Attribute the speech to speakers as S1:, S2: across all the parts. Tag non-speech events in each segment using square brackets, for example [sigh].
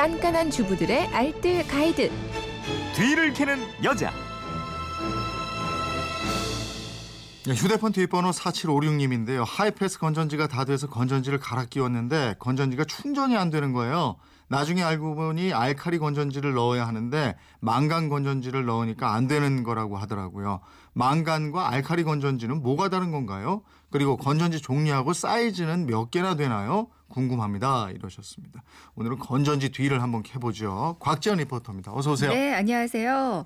S1: 깐깐한 주부들의 알뜰 가이드.
S2: 뒤를 캐는 여자.
S3: 네, 휴대폰 뒷번호 4756님인데요. 하이패스 건전지가 다 돼서 건전지를 갈아 끼웠는데 건전지가 충전이 안 되는 거예요. 나중에 알고 보니 알카리 건전지를 넣어야 하는데 망간 건전지를 넣으니까 안 되는 거라고 하더라고요. 망간과 알카리 건전지는 뭐가 다른 건가요? 그리고 건전지 종류하고 사이즈는 몇 개나 되나요? 궁금합니다. 이러셨습니다. 오늘은 건전지 뒤를 한번 해보죠. 곽지연 리포터입니다. 어서 오세요.
S4: 네, 안녕하세요.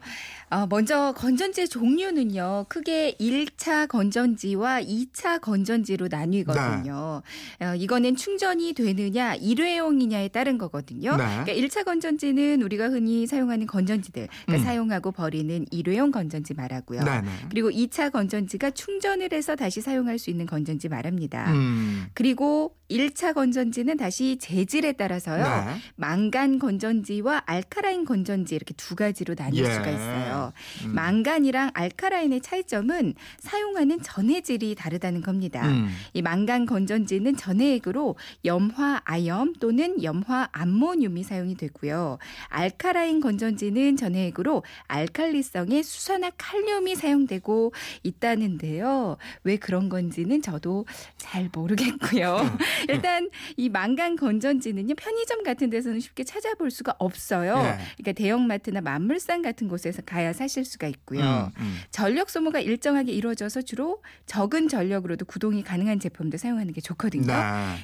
S4: 어, 먼저 건전지의 종류는요. 크게 1차 건전지와 2차 건전지로 나뉘거든요.
S3: 네.
S4: 어, 이거는 충전이 되느냐, 일회용이냐에 따른 거거든요.
S3: 네.
S4: 그러니까 1차 건전지는 우리가 흔히 사용하는 건전지들, 그러니까
S3: 음.
S4: 사용하고 버리는 일회용 건전지 말하고요.
S3: 네네.
S4: 그리고 2차 건전지가 충전을 해서 다시 사용할 수 있는 건전지 말합니다.
S3: 음.
S4: 그리고 1차 건전지 는 다시 재질에 따라서요.
S3: 네.
S4: 망간 건전지와 알카라인 건전지 이렇게 두 가지로 나뉠
S3: 예.
S4: 수가 있어요.
S3: 음.
S4: 망간이랑 알카라인의 차이점은 사용하는 전해질이 다르다는 겁니다.
S3: 음.
S4: 이 망간 건전지는 전해액으로 염화 아염 또는 염화 암모늄이 사용이 되고요. 알카라인 건전지는 전해액으로 알칼리성의 수산화 칼륨이 사용되고 있다는데요. 왜 그런 건지는 저도 잘 모르겠고요. [laughs] 일단 이 망간 건전지는요 편의점 같은 데서는 쉽게 찾아볼 수가 없어요.
S3: 예.
S4: 그러니까 대형마트나 만물상 같은 곳에서 가야 사실 수가 있고요.
S3: 음, 음.
S4: 전력 소모가 일정하게 이루어져서 주로 적은 전력으로도 구동이 가능한 제품도 사용하는 게 좋거든요.
S3: 네.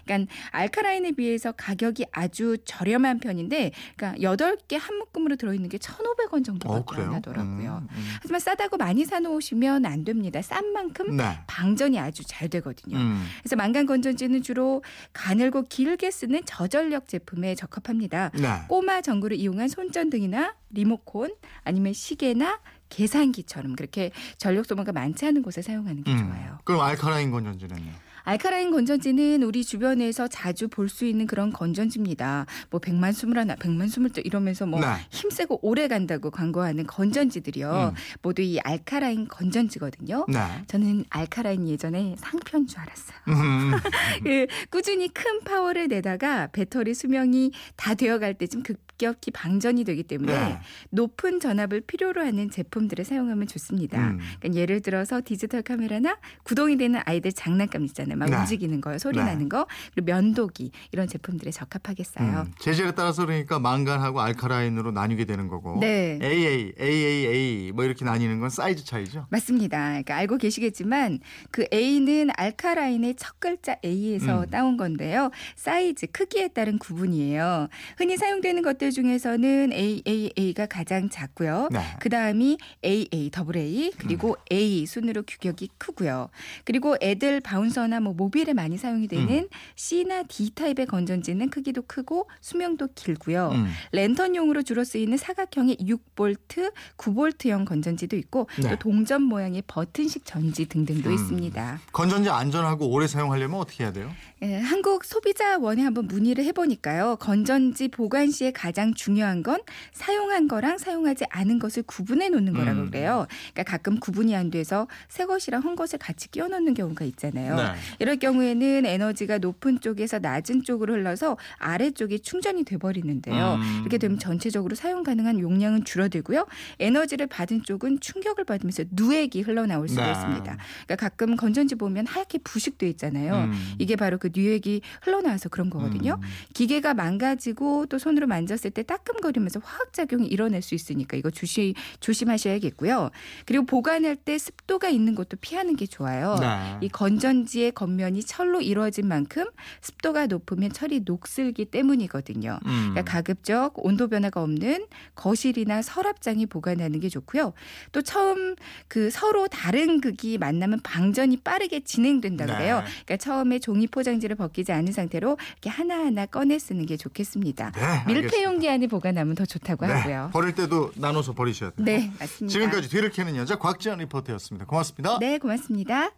S4: 그러니까 알카라인에 비해서 가격이 아주 저렴한 편인데 그러니까 8개 한 묶음으로 들어있는 게 1,500원
S3: 어,
S4: 정도밖에
S3: 그래요?
S4: 안 하더라고요.
S3: 음, 음.
S4: 하지만 싸다고 많이 사놓으시면 안 됩니다. 싼 만큼
S3: 네.
S4: 방전이 아주 잘 되거든요.
S3: 음.
S4: 그래서 망간 건전지는 주로 가 늘고 길게 쓰는 저전력 제품에 적합합니다.
S3: 네.
S4: 꼬마 전구를 이용한 손전등이나 리모콘 아니면 시계나 계산기처럼 그렇게 전력 소모가 많지 않은 곳에 사용하는 게
S3: 음.
S4: 좋아요.
S3: 그럼 알카라인 건전지는요?
S4: 알카라인 건전지는 우리 주변에서 자주 볼 수 있는 그런 건전지입니다. 뭐 백만 스물 하나, 백만 스물 두 이러면서 뭐
S3: 네.
S4: 힘세고 오래 간다고 광고하는 건전지들이요.
S3: 음.
S4: 모두 이 알카라인 건전지거든요.
S3: 네.
S4: 저는 알카라인 예전에 상표인 줄 알았어요.
S3: 음. [laughs]
S4: 그 꾸준히 큰 파워를 내다가 배터리 수명이 다 되어갈 때쯤 급 격히 방전이 되기 때문에
S3: 네.
S4: 높은 전압을 필요로 하는 제품들을 사용하면 좋습니다.
S3: 음.
S4: 그러니까 예를 들어서 디지털 카메라나 구동이 되는 아이들 장난감 있잖아요. 막
S3: 네.
S4: 움직이는 거요, 소리
S3: 네.
S4: 나는 거, 그리고 면도기 이런 제품들에 적합하겠어요.
S3: 음. 재질에 따라서 그러니까 망간하고 알카라인으로 나뉘게 되는 거고.
S4: 네.
S3: AA, AAA 뭐 이렇게 나뉘는 건 사이즈 차이죠.
S4: 맞습니다. 그러니까 알고 계시겠지만 그 A는 알카라인의 첫 글자 A에서
S3: 음.
S4: 따온 건데요. 사이즈, 크기에 따른 구분이에요. 흔히 사용되는 것들 중에서는 AAA가 가장 작고요.
S3: 네.
S4: 그 다음이 AA, 더블 A, 그리고
S3: 음.
S4: A 순으로 규격이 크고요. 그리고 애들 바운서나 뭐 모빌에 많이 사용이 되는
S3: 음.
S4: C나 D 타입의 건전지는 크기도 크고 수명도 길고요.
S3: 음.
S4: 랜턴용으로 주로 쓰이는 사각형의 6볼트, 9볼트형 건전지도 있고
S3: 네.
S4: 또 동전 모양의 버튼식 전지 등등도
S3: 음.
S4: 있습니다.
S3: 건전지 안전하고 오래 사용하려면 어떻게 해야 돼요?
S4: 예, 한국 소비자원에 한번 문의를 해보니까요. 건전지 보관 시에 가장 중요한 건 사용한 거랑 사용하지 않은 것을 구분해 놓는 거라고
S3: 음.
S4: 그래요. 그러니까 가끔 구분이 안 돼서 새 것이랑 헌 것을 같이 끼워 넣는 경우가 있잖아요.
S3: 네.
S4: 이럴 경우에는 에너지가 높은 쪽에서 낮은 쪽으로 흘러서 아래쪽이 충전이 돼 버리는데요.
S3: 음.
S4: 이렇게 되면 전체적으로 사용 가능한 용량은 줄어들고요. 에너지를 받은 쪽은 충격을 받으면서 누액이 흘러나올 수가
S3: 네.
S4: 있습니다. 그러니까 가끔 건전지 보면 하얗게 부식돼 있잖아요.
S3: 음.
S4: 이게 바로 그 누액이 흘러나와서 그런 거거든요.
S3: 음.
S4: 기계가 망가지고 또 손으로 만졌을 때 따끔거리면서 화학작용이 일어날 수 있으니까 이거 조심, 조심하셔야겠고요. 그리고 보관할 때 습도가 있는 곳도 피하는 게 좋아요.
S3: 네.
S4: 이 건전지의 겉면이 철로 이루어진 만큼 습도가 높으면 철이 녹슬기 때문이거든요.
S3: 음.
S4: 그러니까 가급적 온도 변화가 없는 거실이나 서랍장에 보관하는 게 좋고요. 또 처음 그 서로 다른 극이 만나면 방전이 빠르게 진행된다
S3: 네.
S4: 그래요. 그러니까 처음에 종이 포장지를 벗기지 않은 상태로 이렇게 하나하나 꺼내 쓰는 게 좋겠습니다.
S3: 네, 알겠습니다.
S4: 밀폐 용기 안에 보관하면 더 좋다고
S3: 네.
S4: 하고요.
S3: 버릴 때도 나눠서 버리셔야 돼요.
S4: 네, 맞습니다.
S3: 지금까지 뒤를 캐는 여자 곽지연 리포터였습니다. 고맙습니다.
S4: 네, 고맙습니다.